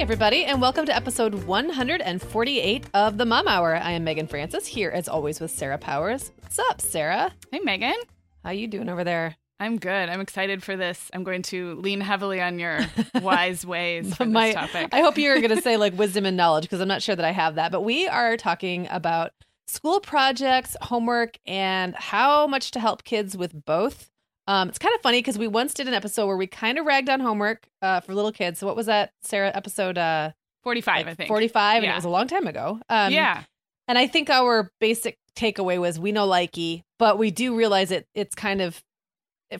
Hey, everybody, and welcome to episode 148 of the Mom Hour. I am Meagan Francis, here as always with Sarah Powers. What's up, Sarah? Hey, Meagan. How you doing over there? I'm good. I'm excited for this. I'm going to lean heavily on your wise ways for My, this topic. I hope you're going to say like wisdom and knowledge because I'm not sure that I have that. But we are talking about school projects, homework, and how much to help kids with both. Um, it's kind of funny because we once did an episode where we kind of ragged on homework uh, for little kids. So what was that, Sarah? Episode uh, 45, I think. 45, and Yeah. it was a long time ago. Um, yeah. And I think our basic takeaway was we know likey, but we do realize it. It's kind of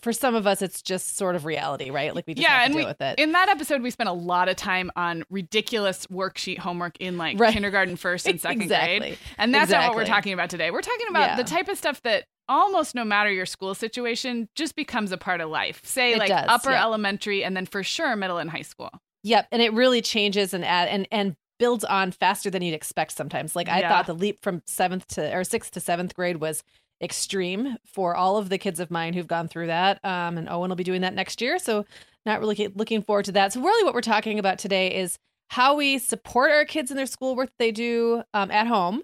for some of us, it's just sort of reality, right? Like we just Yeah, have to and deal we, with it. in that episode, we spent a lot of time on ridiculous worksheet homework in like Right. kindergarten, first and second Exactly. grade. And that's not what we're talking about today. We're talking about Yeah. the type of stuff that almost no matter your school situation just becomes a part of life. Say It like does, upper yeah. elementary and then for sure middle and high school. Yep, and it really changes and add and and builds on faster than you'd expect sometimes. Like I Yeah. thought the leap from 7th to or 6th to 7th grade was extreme for all of the kids of mine who've gone through that. Um and Owen will be doing that next year, so not really looking forward to that. So really what we're talking about today is how we support our kids in their schoolwork that they do um, at home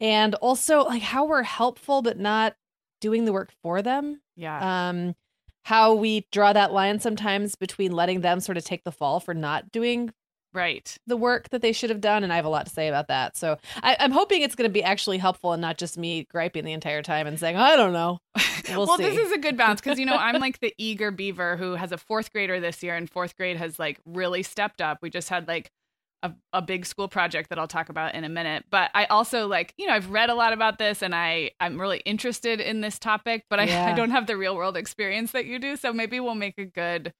and also like how we're helpful but not doing the work for them Yeah. um how we draw that line sometimes between letting them sort of take the fall for not doing right. the work that they should have done and i have a lot to say about that so I, i'm hoping it's going to be actually helpful and not just me griping the entire time and saying i don't know we'll, this is a good balance because you know I'm like the eager beaver who has a fourth grader this year, and fourth grade has like really stepped up. We just had like a, a big school project that I'll talk about in a minute. But I also like you know I've read a lot about this, and I I'm really interested in this topic, but I, I don't have the real world experience that you do. So maybe we'll make a good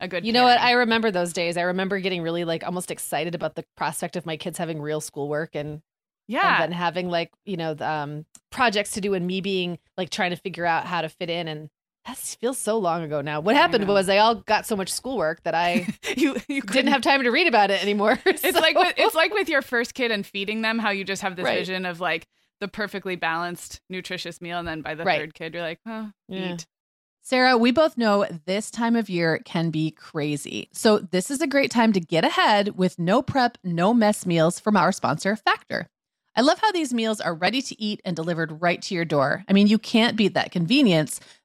a good. you know what i remember those days i remember getting really like almost excited about the prospect of my kids having real schoolwork and yeah. and then having like you know the, um projects to do and me being like trying to figure out how to fit in and that feels so long ago now what happened know. was I all got so much schoolwork that i you you didn't have time to read about it anymore It's like with, it's like with your first kid and feeding them, how you just have this Right. vision of like the perfectly balanced, nutritious meal, and then by the Right. third kid, you're like, oh, Yeah. eat. Sarah, we both know this time of year can be crazy. So, this is a great time to get ahead with no prep, no mess meals from our sponsor, Factor. I love how these meals are ready to eat and delivered right to your door. I mean, you can't beat that convenience,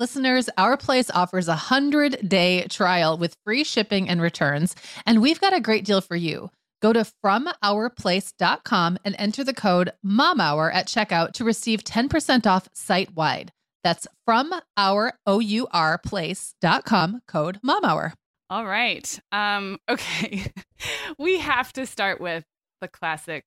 Listeners, Our Place offers a 100 day trial with free shipping and returns, and we've got a great deal for you. Go to FromOurPlace.com and enter the code MOMHOUR at checkout to receive 10% off site wide. That's from our O-U-R place.com code MOMHOUR. All right. Um, okay. we have to start with the classic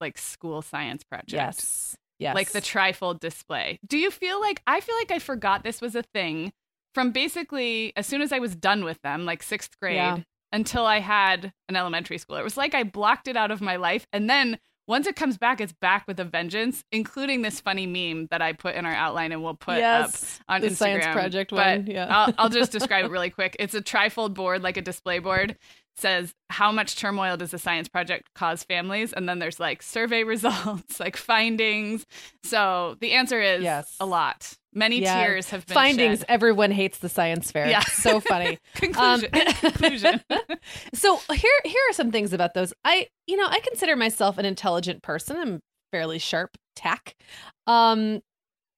like school science project. Yes. Yes. Like the trifold display. Do you feel like I feel like I forgot this was a thing from basically as soon as I was done with them, like sixth grade, Yeah. until I had an elementary school. It was like I blocked it out of my life. And then once it comes back, it's back with a vengeance, including this funny meme that I put in our outline and we'll put yes. up on the Instagram. science project But one. Yeah. I'll, I'll just describe it really quick. It's a trifold board, like a display board. Says how much turmoil does the science project cause families, and then there's like survey results, like findings. So the answer is Yes. a lot. Many Yeah. tears have been Findings. shed. Everyone hates the science fair. Yeah. So funny. Conclusion. Conclusion. so here here are some things about those. I you know, I consider myself an intelligent person. I'm fairly sharp tack. Um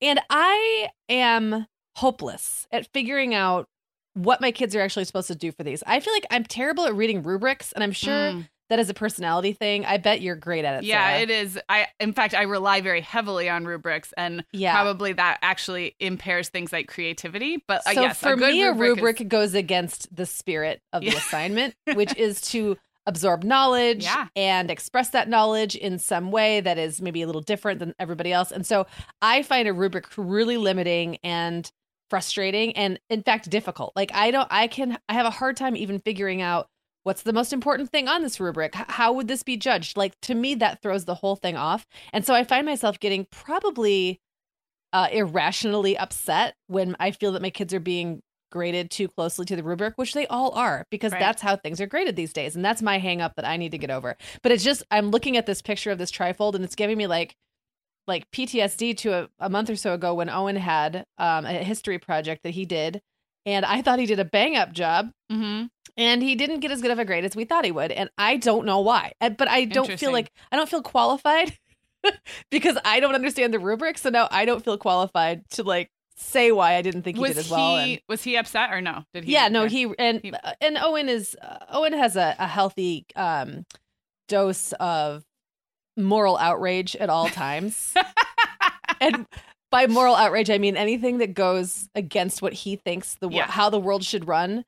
and I am hopeless at figuring out what my kids are actually supposed to do for these. I feel like I'm terrible at reading rubrics and I'm sure Mm. that is a personality thing. I bet you're great at it. yeah, Sarah. it is. I in fact I rely very heavily on rubrics, and Yeah. probably that actually impairs things like creativity. But uh, So yes, for a me, a rubric, is- goes against the spirit of the assignment, which is to absorb knowledge Yeah. and express that knowledge in some way that is maybe a little different than everybody else. And so I find a rubric really limiting and frustrating and in fact difficult. Like I don't I can I have a hard time even figuring out what's the most important thing on this rubric? How would this be judged? Like to me that throws the whole thing off. And so I find myself getting probably uh, irrationally upset when I feel that my kids are being graded too closely to the rubric, which they all are, because Right. that's how things are graded these days. And that's my hang up that I need to get over. But it's just, I'm looking at this picture of this trifold and it's giving me like, like PTSD to a, a month or so ago when Owen had um, a history project that he did. And I thought he did a bang up job Mhm. and he didn't get as good of a grade as we thought he would. And I don't know why. But I don't feel like, I don't feel qualified because I don't understand the rubric. So now I don't feel qualified to like say why I didn't think he Was did as well. he and- was he upset or no? Did he? yeah, no, he and He- uh, and Owen is uh, Owen has a, a healthy um dose of moral outrage at all times. and by moral outrage, I mean anything that goes against what he thinks the Yeah. how the world should run.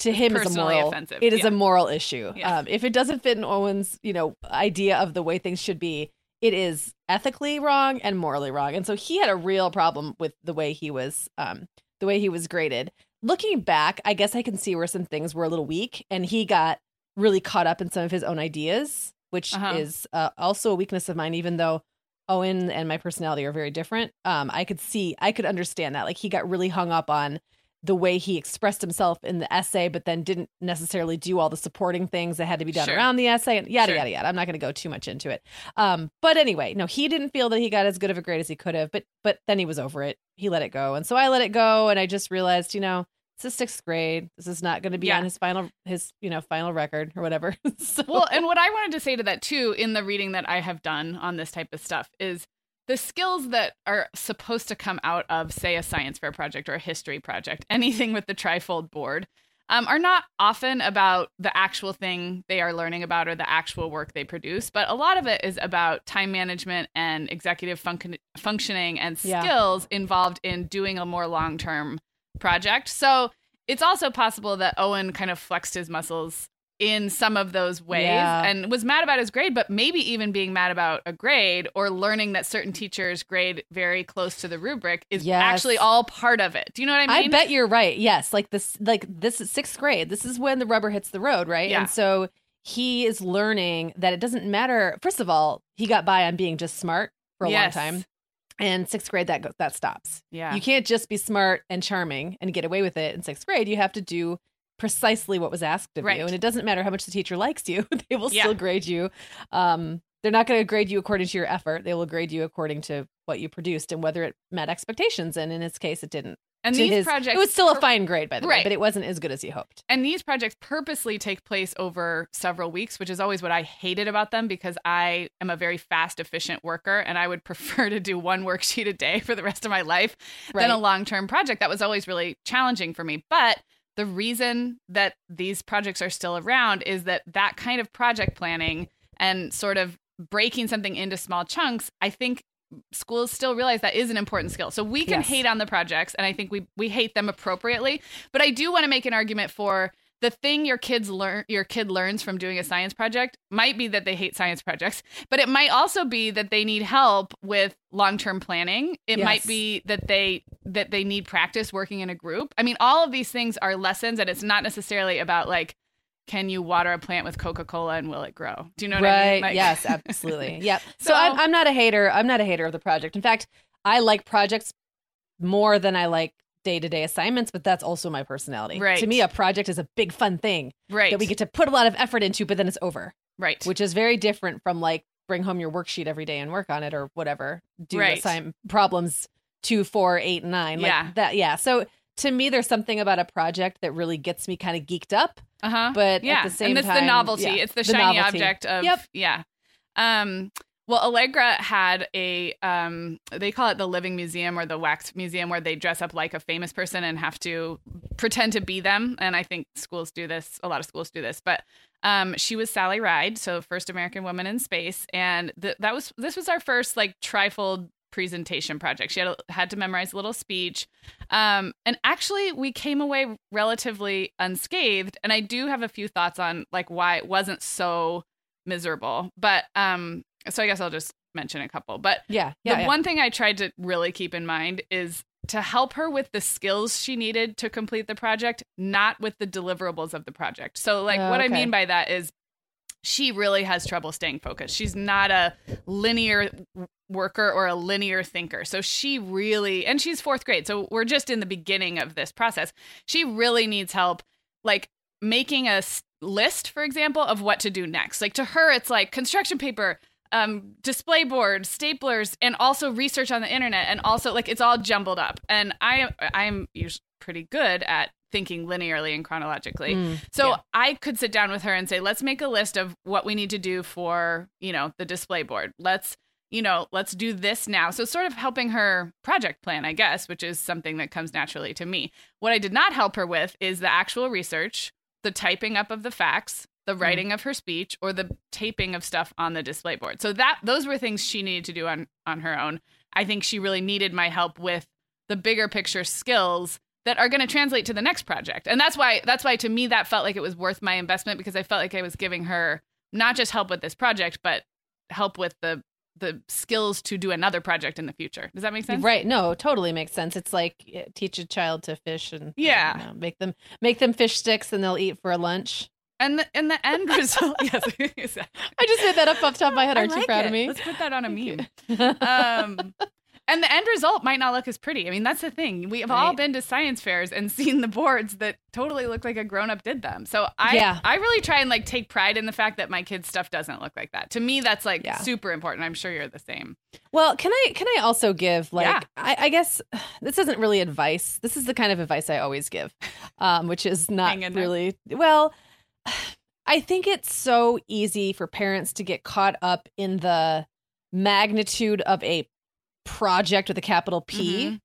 To him, is a moral. offensive, It is yeah. a moral issue. Yeah. Um, if it doesn't fit in Owen's, you know, idea of the way things should be, it is ethically wrong and morally wrong. And so he had a real problem with the way he was, um, the way he was graded. Looking back, I guess I can see where some things were a little weak, and he got really caught up in some of his own ideas, which Uh-huh. is uh, also a weakness of mine. Even though Owen and my personality are very different, um, I could see, I could understand that. Like he got really hung up on the way he expressed himself in the essay, but then didn't necessarily do all the supporting things that had to be done Sure. around the essay and yada, Sure. yada, yada. I'm not going to go too much into it. Um, but anyway, no, he didn't feel that he got as good of a grade as he could have, but, but then he was over it. He let it go. And so I let it go. And I just realized, you know, it's a sixth grade. This is not going to be Yeah. on his final, his, you know, final record or whatever. so, Well, and what I wanted to say to that too, in the reading that I have done on this type of stuff, is the skills that are supposed to come out of, say, a science fair project or a history project, anything with the trifold board, um, are not often about the actual thing they are learning about or the actual work they produce, but a lot of it is about time management and executive func- functioning and Yeah. skills involved in doing a more long term project. So it's also possible that Owen kind of flexed his muscles in some of those ways Yeah. and was mad about his grade, but maybe even being mad about a grade or learning that certain teachers grade very close to the rubric is Yes. actually all part of it. Do you know what I mean? I bet you're right. Yes, like this, like this is sixth grade. This is when the rubber hits the road, right? Yeah. And so he is learning that it doesn't matter. First of all, he got by on being just smart for a Yes. long time, and sixth grade that go- that stops. Yeah. You can't just be smart and charming and get away with it in sixth grade. You have to do precisely what was asked of Right. you, and it doesn't matter how much the teacher likes you; they will Yeah. still grade you. Um, they're not going to grade you according to your effort. They will grade you according to what you produced and whether it met expectations. And in this case, it didn't and these his- projects It was still a fine grade, by the way, but it wasn't as good as he hoped. And these projects purposely take place over several weeks, which is always what I hated about them because I am a very fast, efficient worker and I would prefer to do one worksheet a day for the rest of my life than a long term project. That was always really challenging for me. But the reason that these projects are still around is that that kind of project planning and sort of breaking something into small chunks, I think schools still realize that is an important skill. So we can Yes. hate on the projects and I think we we hate them appropriately, but I do want to make an argument for the thing your kids learn your kid learns from doing a science project might be that they hate science projects, but it might also be that they need help with long-term planning. It might be that they that they need practice working in a group. I mean, all of these things are lessons and it's not necessarily about like can you water a plant with Coca-Cola and will it grow? Do you know what right. I mean? Like- yes, absolutely. yep. So, So- I'm, I'm not a hater. I'm not a hater of the project. In fact, I like projects more than I like day to day assignments, but that's also my personality. Right. To me, a project is a big fun thing right. that we get to put a lot of effort into, but then it's over, right. which is very different from like bring home your worksheet every day and work on it or whatever. Do Right. assign problems two, four, eight, nine. Like Yeah. that. Yeah. So to me, there's something about a project that really gets me kind of geeked up. Uh-huh. But yeah, at the same and it's time, the novelty. yeah, it's the, the shiny novelty. object of Yep. yeah. Um well Allegra had a um they call it the living museum or the wax museum where they dress up like a famous person and have to pretend to be them and I think schools do this a lot of schools do this but um she was Sally Ride so first American woman in space and th- that was this was our first like trifold presentation project she had had to memorize a little speech um, and actually, we came away relatively unscathed. And I do have a few thoughts on like why it wasn't so miserable. But um, so I guess I'll just mention a couple. But Yeah. the Yeah. yeah. one thing I tried to really keep in mind is to help her with the skills she needed to complete the project, not with the deliverables of the project. So, like, Oh, what I mean by that is she really has trouble staying focused. She's not a linear worker or a linear thinker. So she really, and she's fourth grade. So we're just in the beginning of this process. She really needs help, like making a list, for example, of what to do next. Like to her, it's like construction paper, um, display board, staplers, and also research on the internet, and also like it's all jumbled up. And I, I'm usually pretty good at thinking linearly and chronologically. Mm, So yeah. I could sit down with her and say, let's make a list of what we need to do for, you know, the display board. Let's, you know, let's do this now. So sort of helping her project plan, I guess, which is something that comes naturally to me. What I did not help her with is the actual research, the typing up of the facts, the writing of her speech, or the taping of stuff on the display board. So that those were things she needed to do on on her own. I think she really needed my help with the bigger picture skills that are going to translate to the next project. And that's why that's why to me that felt like it was worth my investment because I felt like I was giving her not just help with this project but help with the the skills to do another project in the future. Does that make sense? Right. No, totally makes sense. It's like uh, teach a child to fish and Yeah. you know, make them make them fish sticks and they'll eat for a lunch. And the, and the end result yes. exactly. I just made that up off the top of my head. Aren't you proud it. of me? Let's put that on a meme. um, And the end result might not look as pretty. I mean, that's the thing. We have all been to science fairs and seen the boards that totally look like a grown up did them. So I Yeah. I really try and like take pride in the fact that my kids' stuff doesn't look like that. To me, that's like Yeah. super important. I'm sure you're the same. Well, can I can I also give like Yeah. I, I guess this isn't really advice. This is the kind of advice I always give, um, which is not in there. really well. I think it's so easy for parents to get caught up in the magnitude of a project with a capital P. Mhm.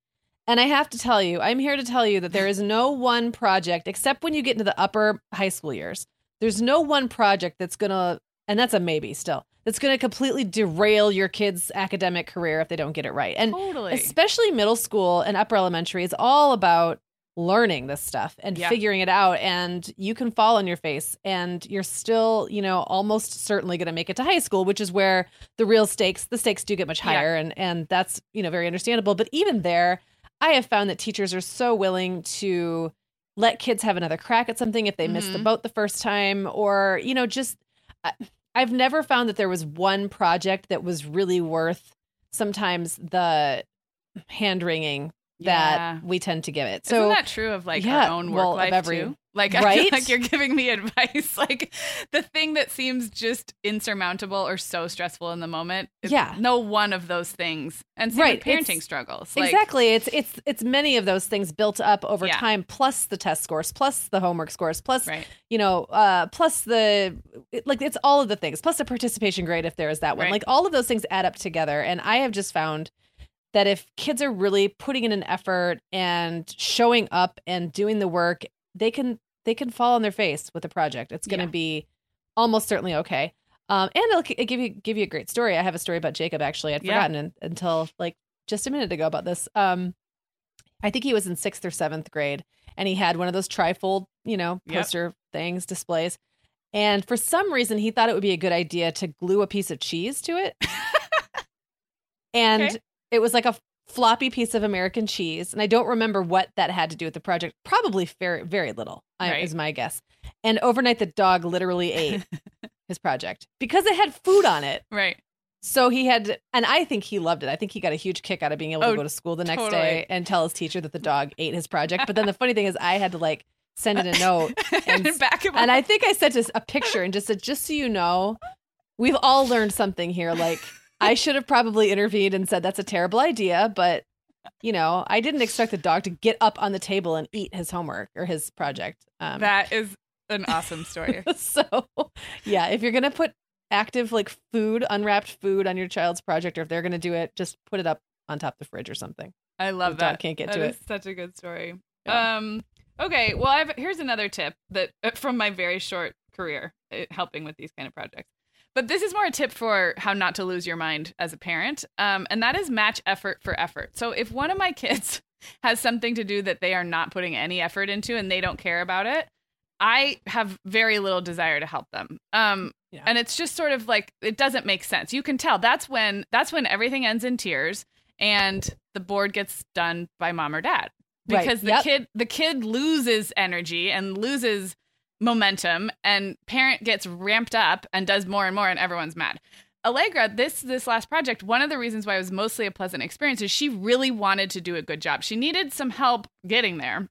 And I have to tell you, I'm here to tell you that there is no one project, except when you get into the upper high school years. There's no one project that's going to, and that's a maybe still, that's going to completely derail your kid's academic career if they don't get it right. And Totally. especially middle school and upper elementary is all about learning this stuff and Yeah. figuring it out and you can fall on your face and you're still you know almost certainly going to make it to high school which is where the real stakes the stakes do get much Yeah. higher and and that's you know very understandable but even there i have found that teachers are so willing to let kids have another crack at something if they miss the Mhm. boat the first time or you know just I- i've never found that there was one project that was really worth sometimes the hand wringing that Yeah. we tend to give it. So. Isn't that true of like yeah, our own work well, life every- too? Like I feel like you're giving me advice. Like the thing that seems just insurmountable or so stressful in the moment. Yeah. No one of those things. And same Right, parenting it's- struggles. Like, exactly, it's it's it's many of those things built up over Yeah. time, plus the test scores, plus the homework scores, plus Right. you know, uh, plus the like it's all of the things, plus the participation grade if there is that one. Right. Like all of those things add up together, and I have just found that if kids are really putting in an effort and showing up and doing the work, they can they can fall on their face with a project. It's going to Yeah. be almost certainly okay. Um, and it'll, it'll give you give you a great story. I have a story about Jacob. Actually, I'd Yeah. forgotten un- until like just a minute ago about this. Um, I think he was in sixth or seventh grade, and he had one of those trifold, you know, Yep. poster things, displays. And for some reason, he thought it would be a good idea to glue a piece of cheese to it. and Okay. It was like a floppy piece of American cheese. And I don't remember what that had to do with the project. Probably very, very little, I, Right. is my guess. And overnight, the dog literally ate his project because it had food on it. Right. So he had, and I think he loved it. I think he got a huge kick out of being able Oh, to go to school the next totally. day and tell his teacher that the dog ate his project. But then the funny thing is, I had to like send in a note, and, And- back him and up. I think I sent us a picture and just said, just so you know, we've all learned something here. Like I should have probably intervened and said that's a terrible idea, but you know, I didn't expect the dog to get up on the table and eat his homework or his project. Um, that is an awesome story. so yeah, if you're gonna put active like food, unwrapped food on your child's project, or if they're gonna do it, just put it up on top of the fridge or something. I love The dog that. can't get That to is it. Such a good story. Yeah. Um. Okay. Well, I've here's another tip that uh, from my very short career uh, helping with these kind of projects. But this is more a tip for how not to lose your mind as a parent, um, and that is match effort for effort. So if one of my kids has something to do that they are not putting any effort into and they don't care about it, I have very little desire to help them. Um, Yeah. and it's just sort of like it doesn't make sense. You can tell that's when that's when everything ends in tears and the board gets done by mom or dad Right. because the Yep. kid the kid loses energy and loses momentum and parent gets ramped up and does more and more and everyone's mad. Allegra, this this last project, one of the reasons why it was mostly a pleasant experience is she really wanted to do a good job. She needed some help getting there,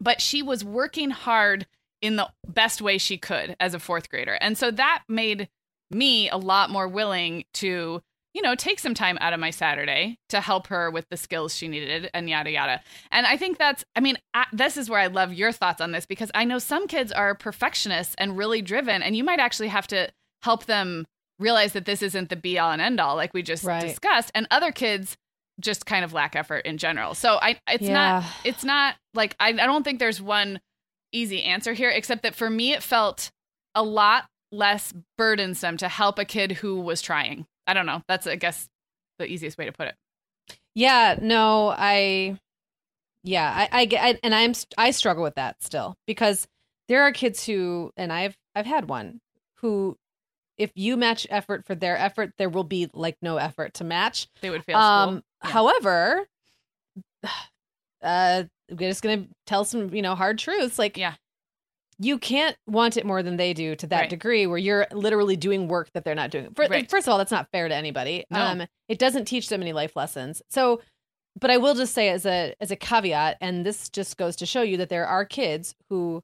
but she was working hard in the best way she could as a fourth grader. And so that made me a lot more willing to, you know, take some time out of my Saturday to help her with the skills she needed and yada yada. And I think that's, I mean, I, this is where I love your thoughts on this because I know some kids are perfectionists and really driven, and you might actually have to help them realize that this isn't the be all and end all, like we just Right. discussed. And other kids just kind of lack effort in general. So I, it's not, it's not like, I, I don't think there's one easy answer here, except that for me, it felt a lot less burdensome to help a kid who was trying. I don't know. That's, I guess, the easiest way to put it. Yeah, no, I, yeah, I, I get, I, and I'm, I struggle with that still because there are kids who, and I've, I've had one who, if you match effort for their effort, there will be like no effort to match. They would fail Um. Yeah. however, uh, we're just gonna tell some, you know, hard truths. Like, Yeah. You can't want it more than they do to that Right. degree where you're literally doing work that they're not doing. For, Right. First of all, that's not fair to anybody. No. Um, it doesn't teach them any life lessons. So, but I will just say as a as a caveat, and this just goes to show you that there are kids who,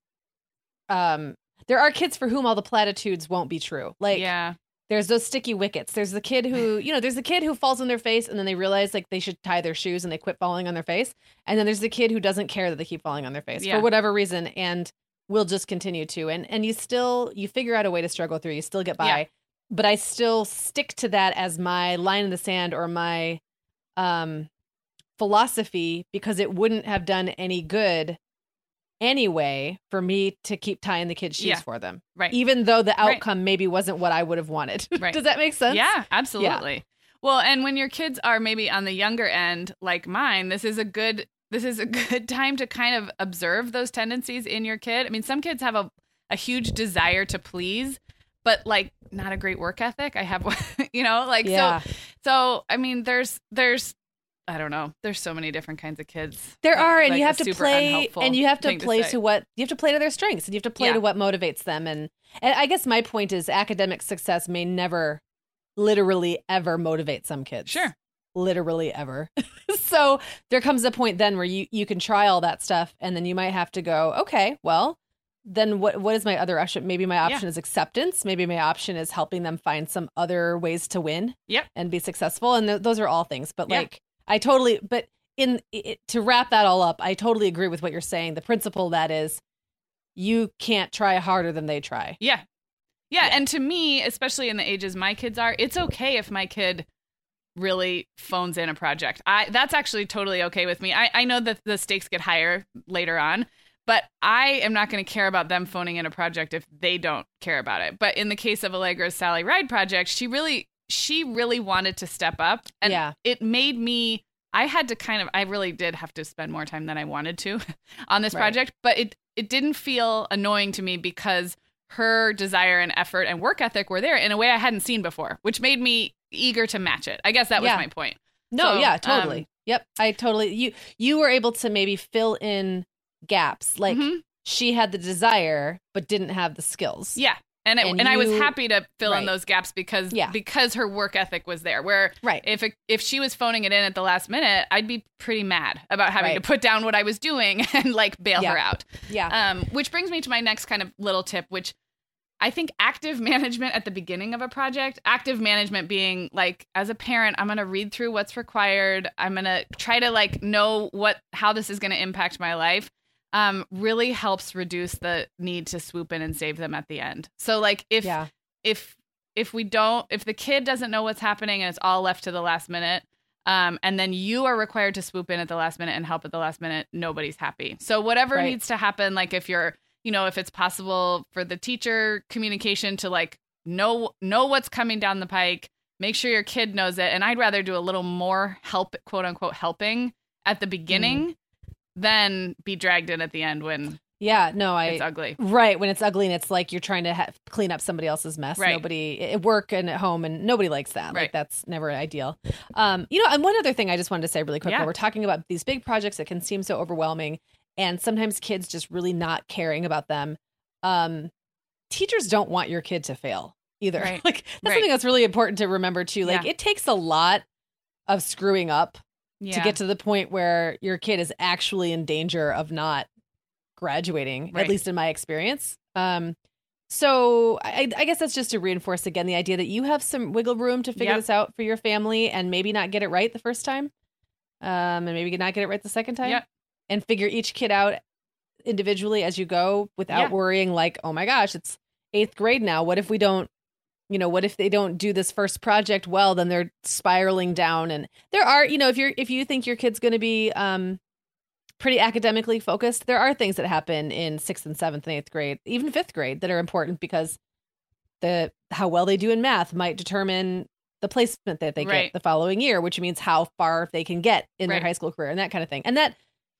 um, there are kids for whom all the platitudes won't be true. Like, yeah. there's those sticky wickets. There's the kid who, you know, there's the kid who falls on their face and then they realize like they should tie their shoes and they quit falling on their face. And then there's the kid who doesn't care that they keep falling on their face Yeah. for whatever reason and will just continue to. And and you still you figure out a way to struggle through. You still get by. Yeah. But I still stick to that as my line in the sand or my um philosophy because it wouldn't have done any good anyway for me to keep tying the kids' shoes Yeah. for them Right. even though the Right. outcome maybe wasn't what I would have wanted. Right. Does that make sense? Yeah, absolutely. Well, and when your kids are maybe on the younger end, like mine, this is a good this is a good time to kind of observe those tendencies in your kid. I mean, some kids have a a huge desire to please, but like not a great work ethic. I have one, you know, like Yeah. so so I mean, there's there's I don't know. There's so many different kinds of kids. There are, and Like you have to play, and you have to play say. to what you have to play to their strengths, and you have to play Yeah. to what motivates them. And and I guess my point is, academic success may never, literally ever motivate some kids. Sure. Literally ever. so there comes a point then where you you can try all that stuff, and then you might have to go, okay, well. Then what? What is my other option? Maybe my option is acceptance. Maybe my option is helping them find some other ways to win. Yep. and be successful. And th- those are all things. But Yeah. like, I totally. But in it, to wrap that all up, I totally agree with what you're saying. The principle that is, you can't try harder than they try. Yeah. Yeah. And to me, especially in the ages my kids are, it's okay if my kid really phones in a project. I that's actually totally okay with me. I, I know that the stakes get higher later on, but I am not going to care about them phoning in a project if they don't care about it. But in the case of Allegra's Sally Ride project, she really she really wanted to step up. And Yeah. it made me I had to kind of I really did have to spend more time than I wanted to on this Right. project, but it it didn't feel annoying to me because her desire and effort and work ethic were there in a way I hadn't seen before, which made me eager to match it. I guess that was Yeah. my point. No, So, yeah, um, totally. yep, I totally. You you were able to maybe fill in gaps. Like Mhm. she had the desire but didn't have the skills. Yeah. And, it, And and, I was happy to fill in those gaps because Yeah. because her work ethic was there. Where Right. if it, if she was phoning it in at the last minute, I'd be pretty mad about having to put down what I was doing and like bail her out. Yeah. Um, which brings me to my next kind of little tip, which I think active management at the beginning of a project, active management being like, as a parent, I'm going to read through what's required. I'm going to try to like know what, how this is going to impact my life. Um, really helps reduce the need to swoop in and save them at the end. So like if, yeah. if, if we don't, if the kid doesn't know what's happening and it's all left to the last minute, um, and then you are required to swoop in at the last minute and help at the last minute, nobody's happy. So whatever Right. needs to happen, like if you're, you know, if it's possible for the teacher communication to like know know what's coming down the pike, make sure your kid knows it. And I'd rather do a little more help, quote unquote, helping at the beginning than be dragged in at the end when Yeah. No, I. it's ugly. Right when it's ugly and it's like you're trying to ha- clean up somebody else's mess. Right. Nobody at work and at home, and nobody likes that. Like Right. that's never ideal. Um, you know, and one other thing I just wanted to say really quick Yeah. while we're talking about these big projects that can seem so overwhelming, and sometimes kids just really not caring about them. Um, teachers don't want your kid to fail either. Right. Like that's Right. something that's really important to remember too. Like Yeah. it takes a lot of screwing up Yeah. to get to the point where your kid is actually in danger of not graduating Right. at least in my experience um so I, I guess that's just to reinforce again the idea that you have some wiggle room to figure Yep. this out for your family and maybe not get it right the first time um and maybe not get it right the second time Yep. And figure each kid out individually as you go without Yeah. worrying like oh my gosh it's eighth grade now what if we don't you know what if they don't do this first project well then they're spiraling down and there are you know if you're if you think your kid's going to be um pretty academically focused there are things that happen in sixth and seventh and eighth grade even fifth grade that are important because the how well they do in math might determine the placement that they Right. get the following year which means how far they can get in their high school career and that kind of thing and that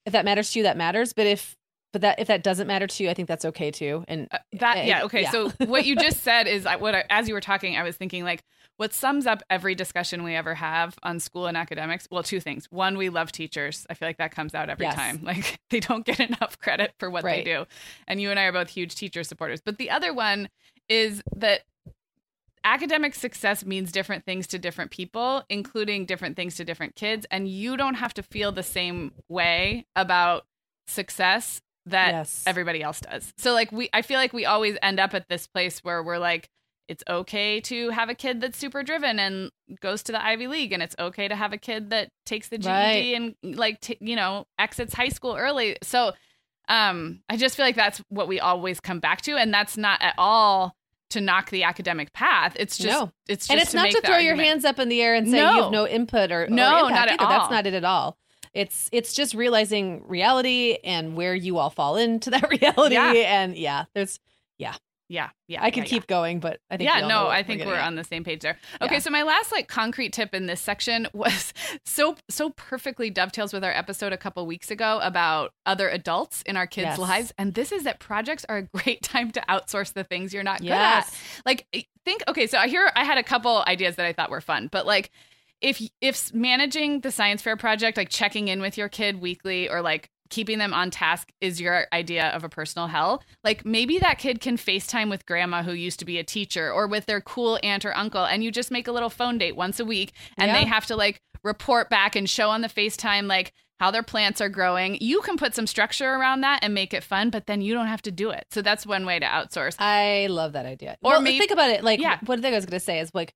if that matters to you that matters but if but that if that doesn't matter to you, I think that's okay too. And Uh, that uh, yeah okay yeah. so what you just said is I- what I, as you were talking i was thinking like what sums up every discussion we ever have on school and academics well two things one we love teachers i feel like that comes out every Yes. time like they don't get enough credit for what Right. they do and you and i are both huge teacher supporters but the other one is that academic success means different things to different people including different things to different kids and you don't have to feel the same way about success that Yes. everybody else does. So like we I feel like we always end up at this place where we're like it's okay to have a kid that's super driven and goes to the Ivy League and it's okay to have a kid that takes the GED Right. and like t- you know exits high school early. So um I just feel like that's what we always come back to and that's not at all to knock the academic path. It's just No. it's just and it's to not to throw your hands up in the air and say No. you have no input or, or No, impact not at either. That's not it at all. It's it's just realizing reality and where you all fall into that reality. Yeah. And yeah, there's Yeah, yeah. Yeah. I could yeah, keep going, but I think yeah no i think getting we're on the same page there okay Yeah. so my last like concrete tip in this section was so so perfectly dovetails with our episode a couple weeks ago about other adults in our kids Yes. lives and this is that projects are a great time to outsource the things you're not good at like eh, think okay so i hear i had a couple ideas that i thought were fun but like if if managing the science fair project like checking in with your kid weekly or like keeping them on task is your idea of a personal hell like maybe that kid can facetime with grandma who used to be a teacher or with their cool aunt or uncle and you just make a little phone date once a week and Yeah. they have to like report back and show on the facetime like how their plants are growing you can put some structure around that and make it fun but then you don't have to do it so that's one way to outsource I love that idea. Or well, maybe- think about it. Like, Yeah. what thing I was going to say is like,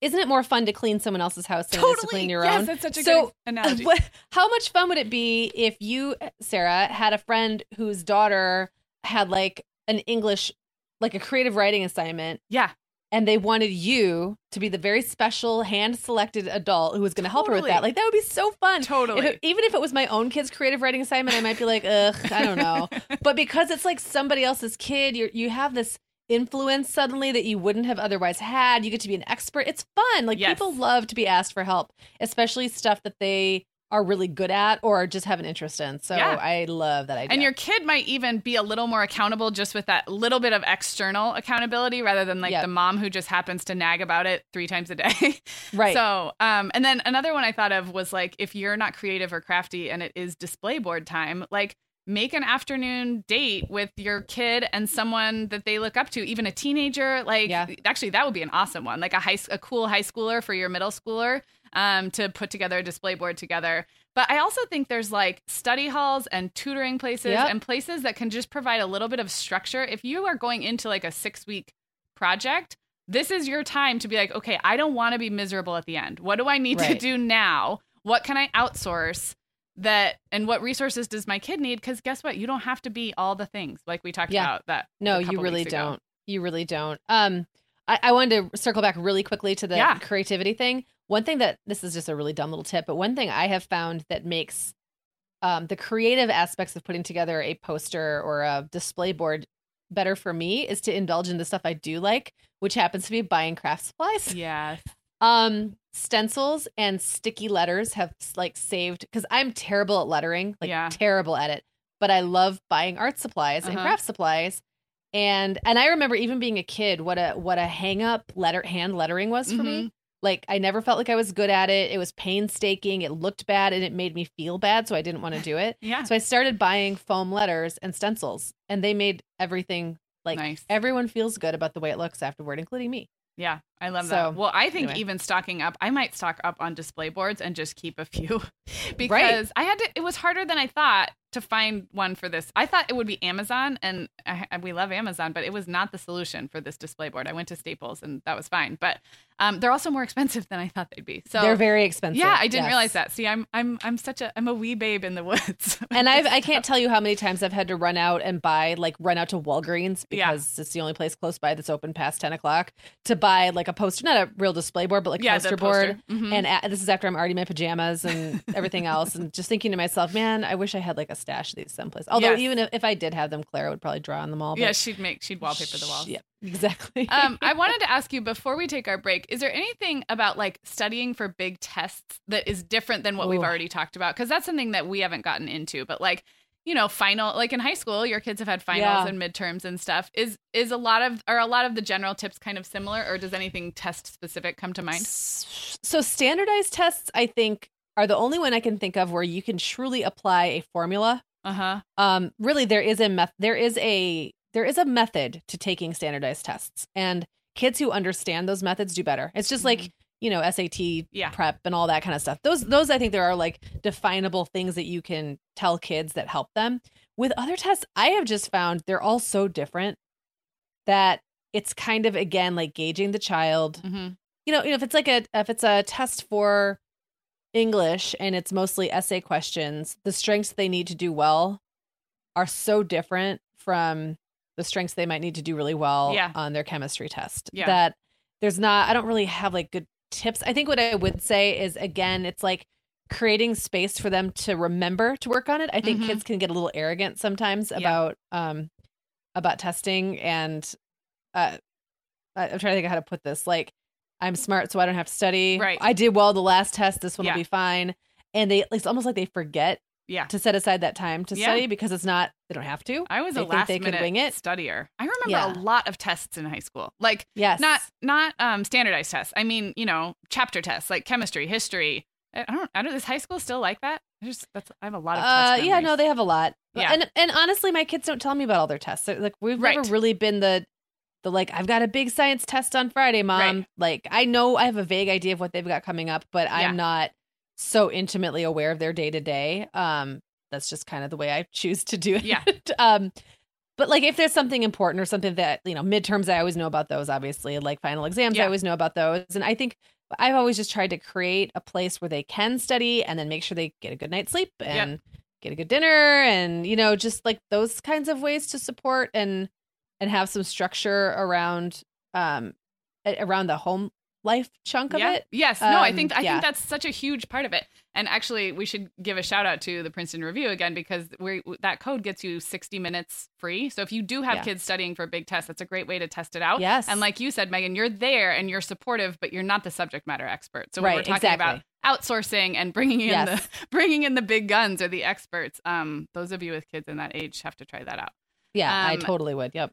isn't it more fun to clean someone else's house than it is to clean your yes own? that's such a So, good analogy What, how much fun would it be if you, Sarah, had a friend whose daughter had like an English, like a creative writing assignment, yeah and they wanted you to be the very special hand selected adult who was going to help her with that? Like, that would be so fun. Totally. If it- even if it was my own kid's creative writing assignment, I might be like, ugh, I don't know. but because it's like somebody else's kid, you you have this influence suddenly that you wouldn't have otherwise had. You get to be an expert. It's fun. Like Yes. people love to be asked for help, especially stuff that they are really good at or just have an interest in. So Yeah. I love that idea. And your kid might even be a little more accountable just with that little bit of external accountability rather than like Yep. the mom who just happens to nag about it three times a day. right. So, um, and then another one I thought of was like if you're not creative or crafty and it is display board time, like make an afternoon date with your kid and someone that they look up to, even a teenager. Like, Yeah. actually, that would be an awesome one, like a high, a cool high schooler for your middle schooler, um, to put together a display board together. But I also think there's like study halls and tutoring places Yep. and places that can just provide a little bit of structure. If you are going into like a six week project, this is your time to be like, okay, I don't want to be miserable at the end. What do I need to do now? What can I outsource? That and what resources does my kid need? Because guess what? You don't have to be all the things like we talked Yeah. about. That No, you really don't. You really don't. Um, I, I wanted to circle back really quickly to the Yeah. creativity thing. One thing that this is just a really dumb little tip, but one thing I have found that makes um, the creative aspects of putting together a poster or a display board better for me is to indulge in the stuff I do like, which happens to be buying craft supplies. Yes. Um, stencils and sticky letters have like saved because I'm terrible at lettering, like Yeah. terrible at it. But I love buying art supplies and Uh-huh. craft supplies. And and I remember even being a kid, what a what a hang up letter hand lettering was for me. Like I never felt like I was good at it. It was painstaking. It looked bad and it made me feel bad, so I didn't want to do it. Yeah. So I started buying foam letters and stencils, and they made everything like Nice. everyone feels good about the way it looks afterward, including me. Yeah, I love So, that. Well, I think anyway. even stocking up, I might stock up on display boards and just keep a few because I had to. It was harder than I thought to find one for this. I thought it would be Amazon, and I, I- we love Amazon, but it was not the solution for this display board. I went to Staples, and that was fine, but um, they're also more expensive than I thought they'd be. So They're very expensive. yeah, I didn't yes. realize that. See, I'm I'm I'm such a I'm a wee babe in the woods. and I've I can't tell you how many times I've had to run out and buy like run out to Walgreens Yeah. because it's the only place close by that's open past ten o'clock to buy like a poster, not a real display board, but like yeah, poster the board. poster. Mhm. And a- this is after I'm already in my pajamas and everything else, and just thinking to myself, man, I wish I had like a stash of these someplace. Although Yes. even if, if I did have them, Clara would probably draw on them all. yeah, she'd make she'd wallpaper the walls. Yeah, exactly. um, I wanted to ask you before we take our break, is there anything about like studying for big tests that is different than what we've already talked about? Because that's something that we haven't gotten into, but like, you know, final like in high school, your kids have had finals Yeah. and midterms and stuff. Is is a lot of are a lot of the general tips kind of similar, or does anything test specific come to mind? So standardized tests, I think, are the only one I can think of where you can truly apply a formula. Uh huh. Um, really, there is a meth- there is a there is a method to taking standardized tests, and kids who understand those methods do better. It's just like you know SAT Yeah. prep and all that kind of stuff. Those those I think there are like definable things that you can tell kids that help them. With other tests, I have just found they're all so different that it's kind of again like gauging the child hmm you know, you know, if it's like a if it's a test for English and it's mostly essay questions, the strengths they need to do well are so different from the strengths they might need to do really well Yeah. on their chemistry test. Yeah. That there's not I don't really have like good tips. I think what I would say is again, it's like creating space for them to remember to work on it. I think Mhm. kids can get a little arrogant sometimes Yeah. about um about testing and uh I'm trying to think of how to put this. Like, I'm smart, so I don't have to study. Right. I did well the last test. This one Yeah. will be fine. And they, it's almost like they forget Yeah. to set aside that time to Yeah. study because it's not. They don't have to. I was They a last they minute wing it. studier. I remember Yeah. a lot of tests in high school. Like Yes. not not um standardized tests. I mean, you know, chapter tests like chemistry, history. I don't I don't is high school still like that? I just that's I have a lot of Uh, tests. yeah, no, they have a lot. Yeah. And and honestly, my kids don't tell me about all their tests. They're Like we've Right. never really been the the like I've got a big science test on Friday, mom. Right. Like I know I have a vague idea of what they've got coming up, but Yeah. I'm not so intimately aware of their day to day. Um, that's just kind of the way I choose to do it. Yeah. um, but like if there's something important or something that you know midterms, I always know about those. Obviously, like final exams, I always know about those. And I think I've always just tried to create a place where they can study and then make sure they get a good night's sleep and get a good dinner and you know just like those kinds of ways to support and and have some structure around um around the home life chunk of yeah. it. Yes. No, I Um, think I yeah. think that's such a huge part of it. And actually, we should give a shout out to the Princeton Review again because we that code gets you 60 minutes free. So if you do have Yeah. kids studying for a big test, that's a great way to test it out. Yes. And like you said, Meagan, you're there and you're supportive, but you're not the subject matter expert. So when Right, we're talking about outsourcing and bringing in Yes. the bringing in the big guns or the experts, um, those of you with kids in that age have to try that out. Yeah, I Um, totally would. Yep.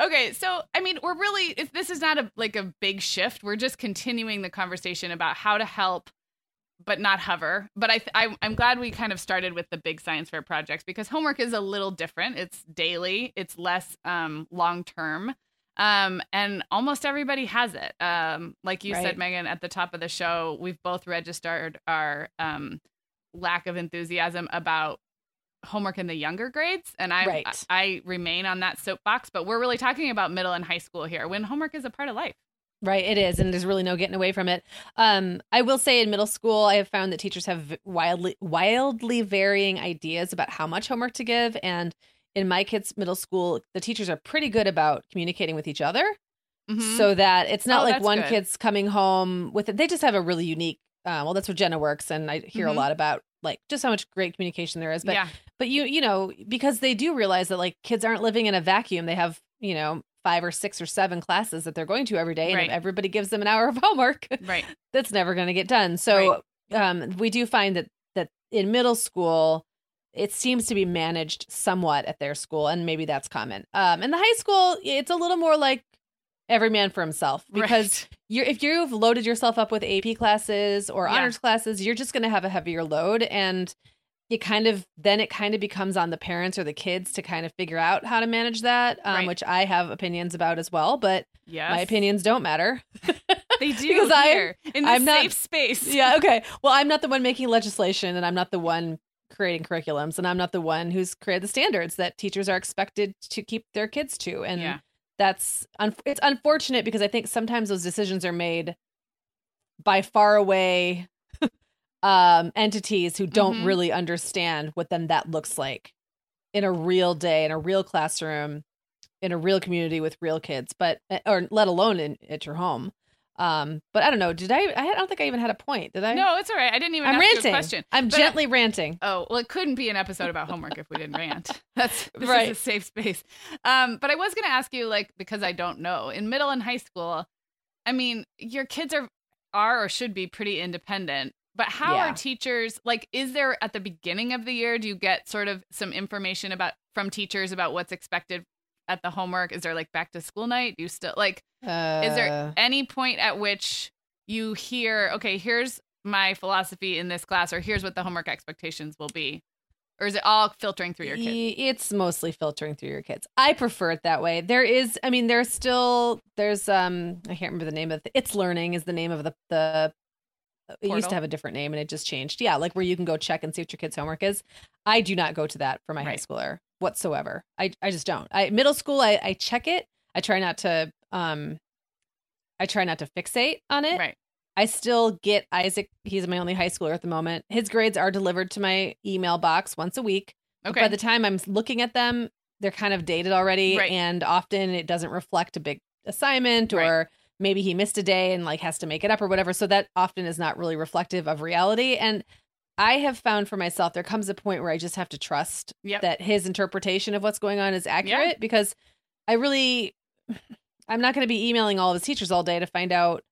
Okay, so I mean, we're really if this is not a like a big shift. We're just continuing the conversation about how to help but not hover. But I, th- I I'm glad we kind of started with the big science fair projects because homework is a little different. It's daily. It's less um, long term. Um, and almost everybody has it. Um, like you Right. said, Meagan, at the top of the show, we've both registered our um, lack of enthusiasm about homework in the younger grades, and I Right. I remain on that soapbox. But we're really talking about middle and high school here, when homework is a part of life. Right, it is, and there's really no getting away from it. Um, I will say, in middle school, I have found that teachers have wildly, wildly varying ideas about how much homework to give. And in my kids' middle school, the teachers are pretty good about communicating with each other, Mhm. so that it's not Oh, like one good. kid's coming home with it. They just have a really unique. Uh, well, that's where Jenna works, and I hear Mhm. a lot about like just how much great communication there is. But yeah, but you you know because they do realize that like kids aren't living in a vacuum they have you know five or six or seven classes that they're going to every day and Right. if everybody gives them an hour of homework right. that's never going to get done so um we do find that that in middle school it seems to be managed somewhat at their school and maybe that's common um in the high school it's a little more like every man for himself because Right. you're if you've loaded yourself up with AP classes or Yeah. honors classes, you're just going to have a heavier load and it kind of then it kind of becomes on the parents or the kids to kind of figure out how to manage that, um, Right. which I have opinions about as well, but yes, my opinions don't matter. They do Because I- here in the I'm not- safe space. yeah, okay. Well, I'm not the one making legislation and I'm not the one creating curriculums and I'm not the one who's created the standards that teachers are expected to keep their kids to and Yeah. That's un- it's unfortunate because I think sometimes those decisions are made by far away um entities who don't Mhm. really understand what then that looks like in a real day in a real classroom in a real community with real kids but eh, or let alone in at your home um but i don't know did i i don't think i even had a point did i No, it's all right. I didn't even i'm ask you a ranting question. i'm But- gently ranting Oh, well, it couldn't be an episode about homework if we didn't rant. That's this Right. is a safe space. Um, but I was going to ask you, like, because I don't know, in middle and high school, I mean, your kids are are or should be pretty independent. But how Yeah. are teachers like? Is there at the beginning of the year? Do you get sort of some information about from teachers about what's expected at the homework? Is there like back to school night? Do you still like? uh, Is there any point at which you hear, okay, here's my philosophy in this class, or here's what the homework expectations will be? Or is it all filtering through your kids? It's mostly filtering through your kids. I prefer it that way. There is, I mean, there's still there's um I can't remember the name of it. It's Learning is the name of the the. It used to have a different name and it just changed. Yeah, like where you can go check and see what your kid's homework is. I do not go to that for my high schooler whatsoever. I I just don't. I middle school I I check it. I try not to um. I try not to fixate on it. Right. I still get Isaac. He's my only high schooler at the moment. His grades are delivered to my email box once a week. But Okay. By the time I'm looking at them, they're kind of dated already, Right. and often it doesn't reflect a big assignment, or Right. Maybe he missed a day and like has to make it up or whatever. So that often is not really reflective of reality. And I have found for myself there comes a point where I just have to trust Yep. that his interpretation of what's going on is accurate because I really I'm not going to be emailing all of his teachers all day to find out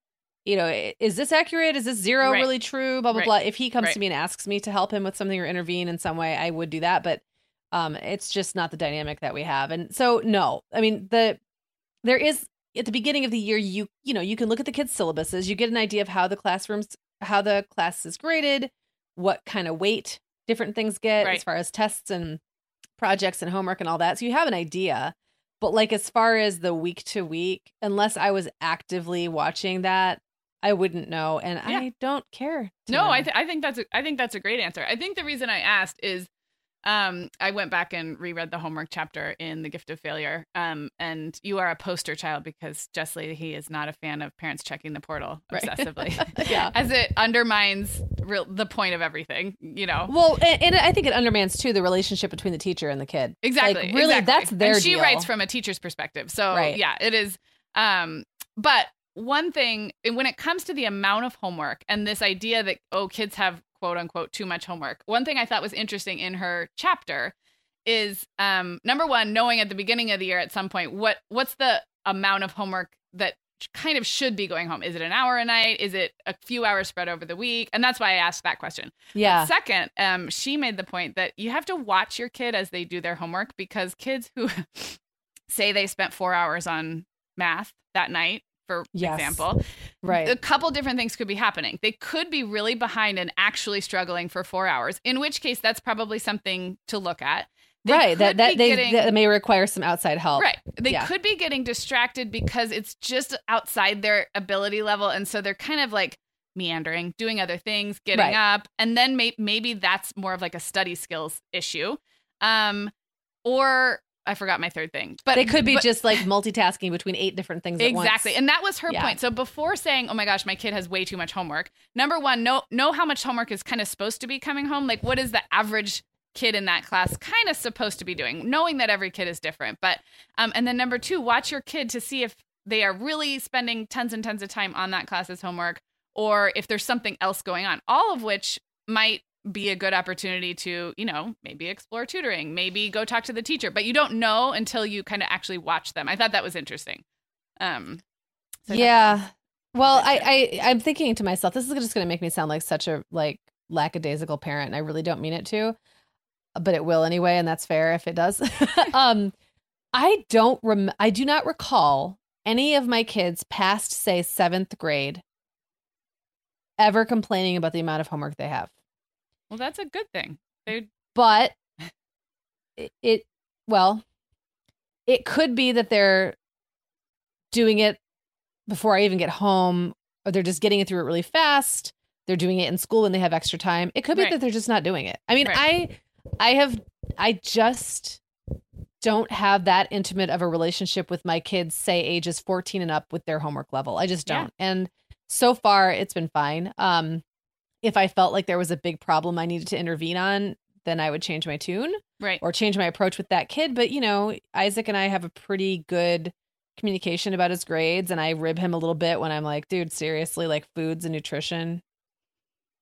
you know is this accurate is this zero Right. really true blah blah Right. blah if he comes Right. to me and asks me to help him with something or intervene in some way I would do that but um it's just not the dynamic that we have and so no I mean the there is at the beginning of the year you you know you can look at the kids syllabuses you get an idea of how the classrooms how the class is graded what kind of weight different things get Right. as far as tests and projects and homework and all that so you have an idea but like as far as the week to week unless i was actively watching that i wouldn't know and Yeah. i don't care No, I th- I think that's a, I think that's a great answer. I think the reason I asked is um I went back and reread the homework chapter in The Gift of Failure. Um and you are a poster child because Jess Lahey is not a fan of parents checking the portal Right. obsessively. Yeah. As it undermines real the point of everything, you know. well and, and i think it undermines too the relationship between the teacher and the kid Exactly. like, really exactly. that's their and she deal. writes from a teacher's perspective. So Right. yeah, it is um but one thing when it comes to the amount of homework and this idea that oh kids have quote unquote too much homework. One thing I thought was interesting in her chapter is um number one, knowing at the beginning of the year at some point what what's the amount of homework that kind of should be going home. Is it an hour a night? Is it a few hours spread over the week? And that's why I asked that question. Yeah. But second, um, she made the point that you have to watch your kid as they do their homework because kids who say they spent four hours on math that night, for Yes. example, right. a couple different things could be happening. They could be really behind and actually struggling for four hours, in which case that's probably something to look at. They right. That that they getting- that may require some outside help. Right. They Yeah. could be getting distracted because it's just outside their ability level. And so they're kind of like meandering, doing other things, getting Right. up. And then may- maybe that's more of like a study skills issue. Um, or I forgot my third thing. But they could be but- just like multitasking between eight different things at once. Exactly. And that was her Yeah. point. So before saying, "Oh my gosh, my kid has way too much homework." Number 1, know know how much homework is kind of supposed to be coming home. Like what is the average kid in that class kind of supposed to be doing, knowing that every kid is different. But um and then number 2, watch your kid to see if they are really spending tons and tons of time on that class's homework or if there's something else going on. All of which might be a good opportunity to, you know, maybe explore tutoring, maybe go talk to the teacher, but you don't know until you kind of actually watch them. I thought that was interesting. Um, so yeah. Well, I, I I'm thinking to myself, this is just going to make me sound like such a like lackadaisical parent, and I really don't mean it to, but it will anyway, and that's fair if it does. um, I don't rem- I do not recall any of my kids past say seventh grade ever complaining about the amount of homework they have. Well, that's a good thing. They but it, it well it could be that they're doing it before i even get home or they're just getting it through it really fast they're doing it in school when they have extra time it could be Right. that they're just not doing it i mean Right. i i have i just don't have that intimate of a relationship with my kids say ages 14 and up with their homework level i just don't and so far it's been fine um if i felt like there was a big problem i needed to intervene on then i would change my tune right. or change my approach with that kid. But you know, Isaac and I have a pretty good communication about his grades, and I rib him a little bit when I'm like, dude, seriously, like foods and nutrition.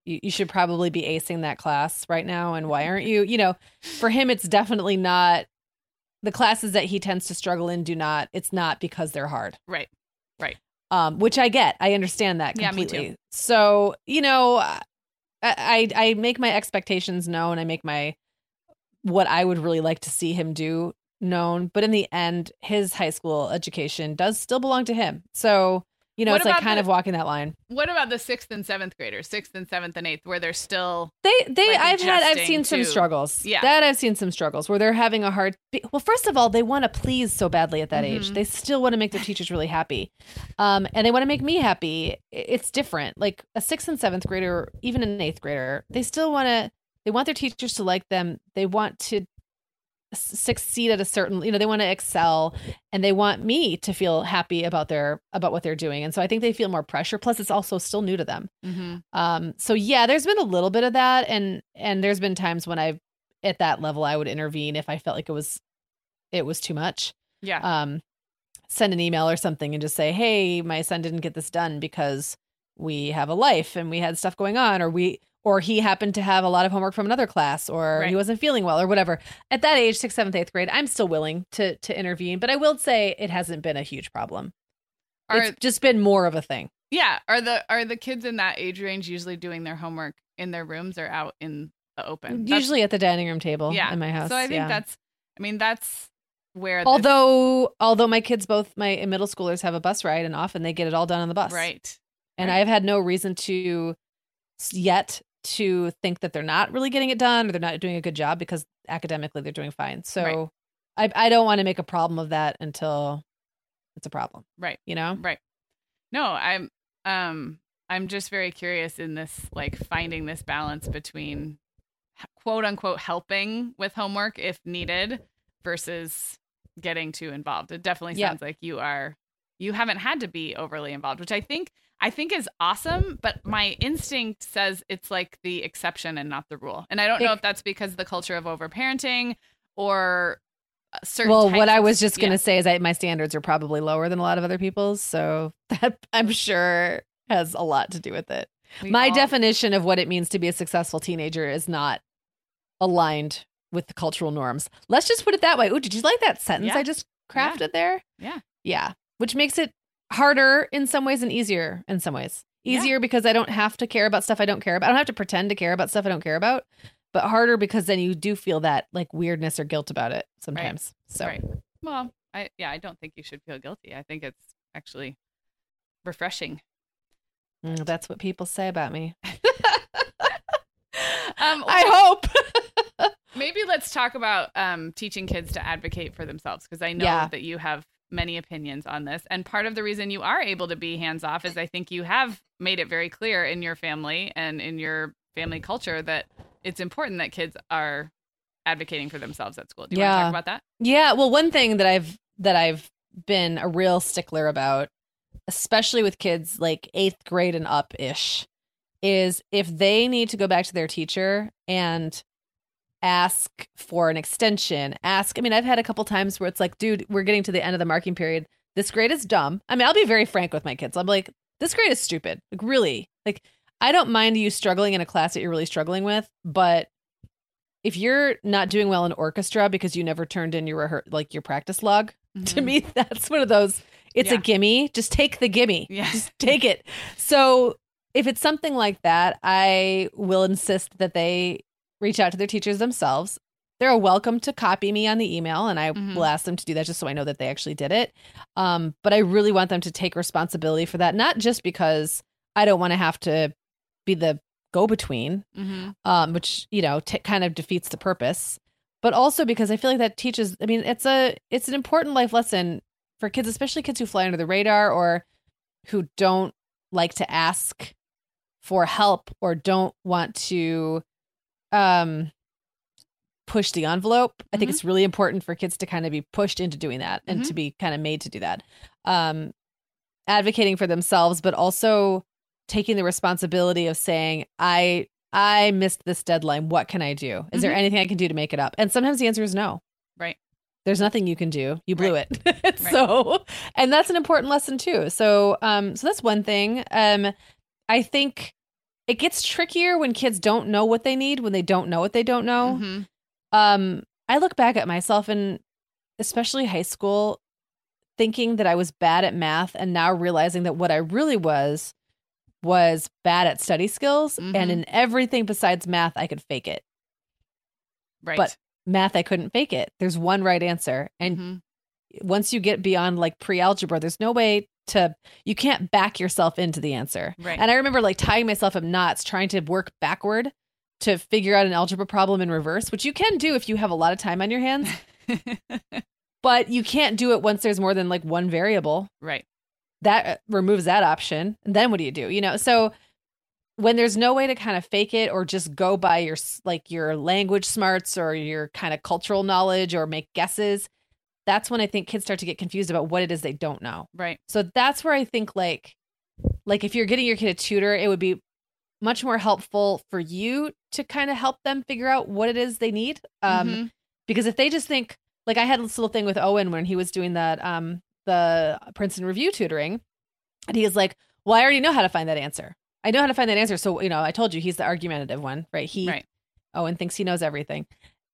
You, you should probably be acing that class right now. And why aren't you? You know, for him, it's definitely not the classes that he tends to struggle in do not, it's not because they're hard. Right. Right. Um, which I get. I understand that Yeah, me too. completely. So, you know, I, I make my expectations known. I make my what I would really like to see him do known. But in the end, his high school education does still belong to him. So, you know, What it's like kind the- of walking that line. What about the sixth and seventh graders, sixth and seventh and eighth, where they're still They they Like I've had I've seen some struggles. Yeah. That I've seen some struggles where they're having a hard well, first of all, they want to please so badly at that age. Mhm. They still want to make their teachers really happy. Um and they want to make me happy. It's different. Like a sixth and seventh grader, even an eighth grader, they still want to they want their teachers to like them. They want to succeed at a certain you know they want to excel and they want me to feel happy about their about what they're doing. And so i think they feel more pressure. Plus it's also still new to them. Mhm. um, so yeah, there's been a little bit of that, and and there's been times when I've at that level I would intervene if I felt like it was it was too much. yeah, Um, send an email or something and just say, hey, my son didn't get this done because we have a life and we had stuff going on, or we or he happened to have a lot of homework from another class, or Right. he wasn't feeling well, or whatever. At that age, sixth, seventh, eighth grade, I'm still willing to to intervene, but I will say it hasn't been a huge problem. are it's just been more of a thing. yeah are the are the kids in that age range usually doing their homework in their rooms or out in the open? That's- Usually at the dining room table yeah, in my house. So I think yeah. that's, I mean, that's where although although my kids both my middle schoolers have a bus ride and often they get it all done on the bus right, and right. i've had no reason to yet to think that they're not really getting it done or they're not doing a good job because academically they're doing fine so i i don't want to make a problem of that until it's a problem right. you know Right. No, I'm um I'm just very curious in this like finding this balance between quote unquote helping with homework if needed versus getting too involved. It definitely Yeah. sounds like you are you haven't had to be overly involved, which I think I think is awesome, but my instinct says it's like the exception and not the rule. And I don't know if that's because of the culture of overparenting or certain well what i was just yeah. gonna say is that my standards are probably lower than a lot of other people's so that i'm sure has a lot to do with it We my all- definition of what it means to be a successful teenager is not aligned with the cultural norms. Let's just put it that way. Oh, did you like that sentence Yeah. I just crafted there? Yeah. Yeah. Which makes it harder in some ways and easier in some ways. Yeah. Easier because I don't have to care about stuff I don't care about. I don't have to pretend to care about stuff I don't care about. But harder because then you do feel that like weirdness or guilt about it sometimes. So Right. Well, I yeah, I don't think you should feel guilty. I think it's actually refreshing. mm, that's what people say about me. Um, I hope. maybe let's talk about um, teaching kids to advocate for themselves because I know Yeah. that you have many opinions on this. And part of the reason you are able to be hands off is I think you have made it very clear in your family and in your family culture that it's important that kids are advocating for themselves at school. Do you want to Yeah. talk about that? Yeah, well, one thing that I've that I've been a real stickler about, especially with kids like eighth grade and up ish, is if they need to go back to their teacher and ask for an extension, ask. I mean, I've had a couple times where it's like, dude, we're getting to the end of the marking period. This grade is dumb. I mean, I'll be very frank with my kids. I'm like, this grade is stupid. Like, really? Like, I don't mind you struggling in a class that you're really struggling with, but if you're not doing well in orchestra because you never turned in your rehe- like your practice log, to Mhm. me that's one of those. It's a gimme. Just take the gimme. Yeah. Just take it. So if it's something like that, I will insist that they reach out to their teachers themselves. They're welcome to copy me on the email, and I Mhm. will ask them to do that just so I know that they actually did it. Um, but I really want them to take responsibility for that, not just because I don't want to have to be the go between, Mhm. um, which you know t- kind of defeats the purpose. But also because I feel like that teaches. I mean, it's a it's an important life lesson for kids, especially kids who fly under the radar or who don't like to ask for help or don't want to um push the envelope. I think Mhm. it's really important for kids to kind of be pushed into doing that and Mhm. to be kind of made to do that. Um advocating for themselves but also taking the responsibility of saying I I missed this deadline. What can I do? Is there Mhm. anything I can do to make it up? And sometimes the answer is no. Right. There's nothing you can do. You blew Right. it. so, and that's an important lesson too. So, um so that's one thing. Um I think it gets trickier when kids don't know what they need, when they don't know what they don't know Mhm. um i look back at myself in especially high school thinking that i was bad at math and now realizing that what i really was was bad at study skills Mhm. and in everything besides math i could fake it Right. But- math i couldn't fake it there's one right answer and Mhm. once you get beyond like pre-algebra there's no way to you can't back yourself into the answer. Right. and i remember like tying myself up knots trying to work backward to figure out an algebra problem in reverse which you can do if you have a lot of time on your hands. But you can't do it once there's more than like one variable. Right. that uh, removes that option. And then what do you do? You know so when there's no way to kind of fake it or just go by your like your language smarts or your kind of cultural knowledge or make guesses that's when i think kids start to get confused about what it is they don't know Right. so that's where i think like like if you're getting your kid a tutor it would be much more helpful for you to kind of help them figure out what it is they need um Mhm. because if they just think like I had this little thing with Owen when he was doing that um the Princeton review tutoring and he was like, "Well, I already know how to find that answer. I know how to find that answer. So, you know, I told you he's the argumentative one, right? He Right. Owen thinks he knows everything."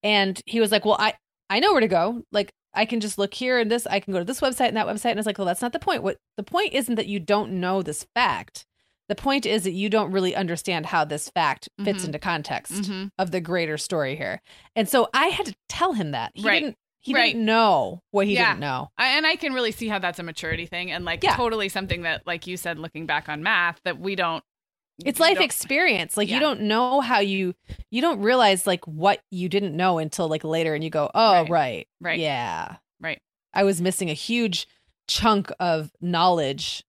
And he was like, "Well, I I know where to go. Like I can just look here and this I can go to this website and that website." And it's like, "Well, that's not the point. What the point isn't that you don't know this fact. The point is that you don't really understand how this fact fits Mhm. into context Mhm. of the greater story here. And so I had to tell him that. He Right. didn't he Right. didn't know what he Yeah. didn't know. I, and I can really see how that's a maturity thing and like Yeah. totally something that like you said looking back on math that we don't It's life experience. Like Yeah. you don't know how you you don't realize like what you didn't know until like later and you go, "Oh, Right. right. Right. Yeah. Right. I was missing a huge chunk of knowledge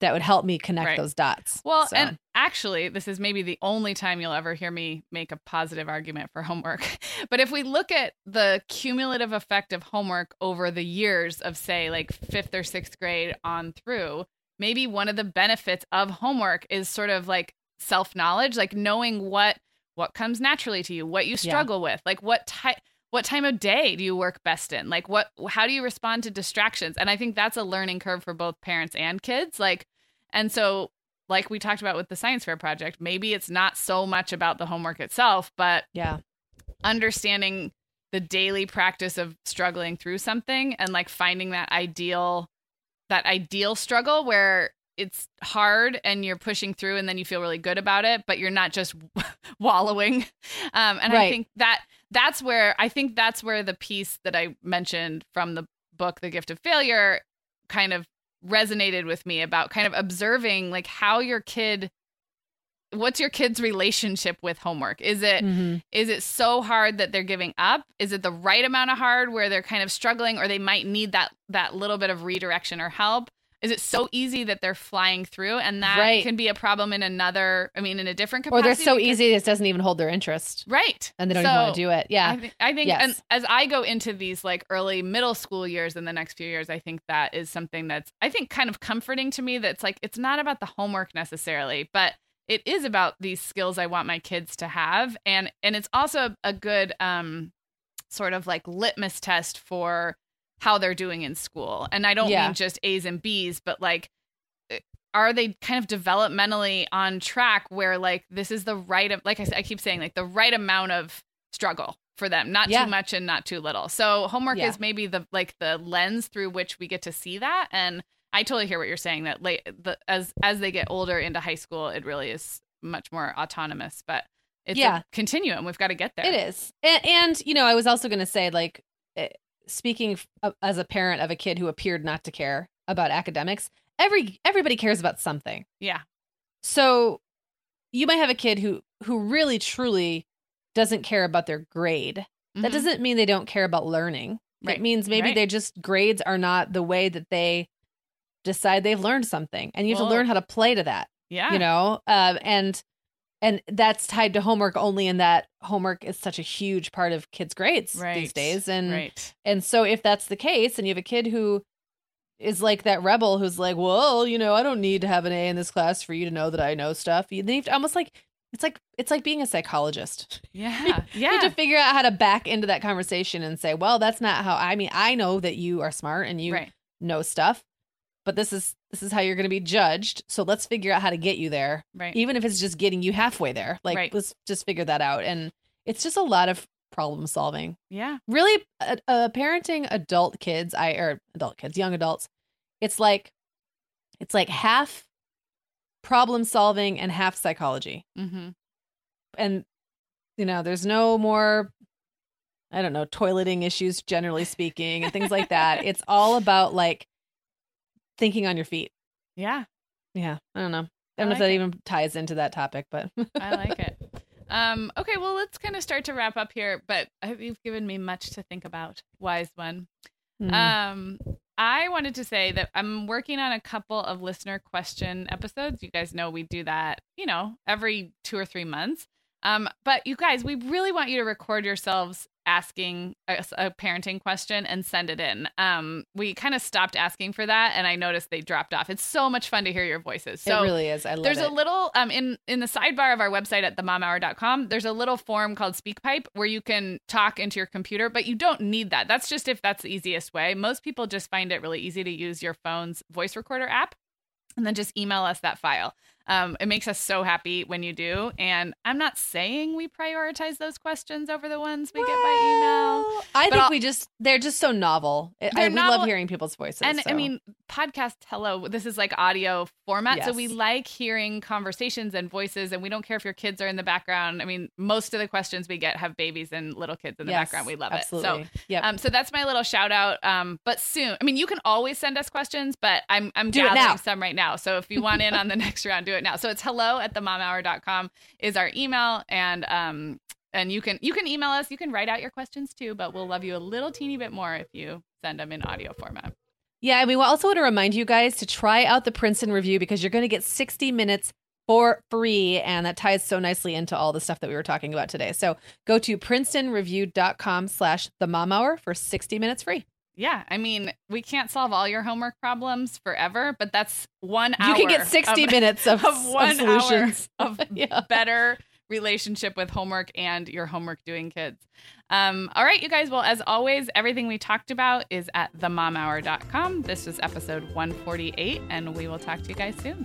that would help me connect Right. those dots." Well, So, and actually, this is maybe the only time you'll ever hear me make a positive argument for homework. but if we look at the cumulative effect of homework over the years of, say, like fifth or sixth grade on through, maybe one of the benefits of homework is sort of like self knowledge, like knowing what what comes naturally to you, what you Yeah. struggle with, like what type. What time of day do you work best in? Like what how do you respond to distractions? And I think that's a learning curve for both parents and kids. Like and so like we talked about with the science fair project, maybe it's not so much about the homework itself, but yeah. understanding the daily practice of struggling through something and like finding that ideal that ideal struggle where it's hard and you're pushing through and then you feel really good about it but you're not just wallowing. Um, and i think that that's where i think that's where the piece that i mentioned from the book the gift of failure kind of resonated with me about kind of observing like how your kid what's your kid's relationship with homework is it Mhm. is it so hard that they're giving up is it the right amount of hard where they're kind of struggling or they might need that that little bit of redirection or help is it so easy that they're flying through and that Right. can be a problem in another i mean in a different capacity Or they're so because- easy it doesn't even hold their interest right and they don't So, even want to do it. Yeah. I, th- I think Yes. and as I go into these like early middle school years in the next few years, I think that is something that's I think kind of comforting to me that's like it's not about the homework necessarily, but it is about these skills I want my kids to have and and it's also a good um sort of like litmus test for how they're doing in school. And I don't Yeah. mean just A's and B's, but like eh, are they kind of developmentally on track where like this is the right of like I keep saying like the right amount of struggle for them not Yeah. too much and not too little so homework Yeah. is maybe the like the lens through which we get to see that and i totally hear what you're saying that late the as as they get older into high school it really is much more autonomous but it's Yeah. a continuum we've got to get there It is. And, and you know, I was also going to say, like, eh, speaking of- as a parent of a kid who appeared not to care about academics, every everybody cares about something. yeah So you might have a kid who who really truly doesn't care about their grade. That Mhm. doesn't mean they don't care about learning. Right. It means maybe Right. they just grades are not the way that they decide they've learned something, and you have Well, to learn how to play to that. yeah You know, um, and and that's tied to homework only in that homework is such a huge part of kids' grades these days, and right and so if that's the case, and you have a kid who is like that rebel who's like, well, you know, I don't need to have an A in this class for you to know that I know stuff. You need to almost like it's like it's like being a psychologist. yeah Yeah. You have to figure out how to back into that conversation and say, well, that's not how I mean, I know that you are smart and you right know stuff, but this is this is how you're going to be judged. So let's figure out how to get you there, right even if it's just getting you halfway there. Like Right. let's just figure that out. And it's just a lot of problem solving yeah really uh, uh, parenting adult kids i or adult kids young adults it's like it's like half problem solving and half psychology mm-hmm. and you know there's no more i don't know toileting issues generally speaking and things like that it's all about like thinking on your feet yeah yeah i don't know i I don't know like if that it. even ties into that topic but I like it. Um, okay, well, let's kind of start to wrap up here, but I- hope you've given me much to think about, wise one. Mm. Um, I wanted to say that I'm working on a couple of listener question episodes. You guys know we do that, you know, every two or three months. Um, but you guys, we really want you to record yourselves asking a, a parenting question and send it in. Um, we kind of stopped asking for that, and I noticed they dropped off. It's so much fun to hear your voices. So it really is i love there's it There's a little um in in the sidebar of our website at themomhour.com there's a little form called speakpipe where you can talk into your computer but you don't need that that's just if that's the easiest way most people just find it really easy to use your phone's voice recorder app and then just email us that file um, it makes us so happy when you do and i'm not saying we prioritize those questions over the ones we get by email I think I'll- we just they're just so novel. I- They're we love hearing people's voices. and I mean, podcast hello, this is like audio format. So we like hearing conversations and voices, and we don't care if your kids are in the background. I mean, most of the questions we get have babies and little kids in the Yes, background. We love absolutely. it. Yep. So um, so that's my little shout out. Um, but soon, I mean, you can always send us questions, but I'm I'm Do gathering some right now. So if you want in on the next round, do it now. So it's hello at themomhour.com is our email. And um and you can you can email us, you can write out your questions too, but we'll love you a little teeny bit more if you send them in audio format. Yeah, and we also want to remind you guys to try out the Princeton review because you're going to get 60 minutes for free. And that ties so nicely into all the stuff that we were talking about today. So go to princetonreview.com slash the mom hour for 60 minutes free. Yeah, I mean, we can't solve all your homework problems forever, but that's one hour. You can get 60 of, minutes of, of of one solutions. hour of Yeah. better relationship with homework and your homework doing kids. Um, all right, you guys. Well, as always, everything we talked about is at themomhour.com. This was episode 148, and we will talk to you guys soon.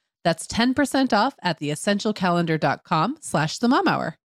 That's 10% off at theessentialcalendar.com slash the mom hour.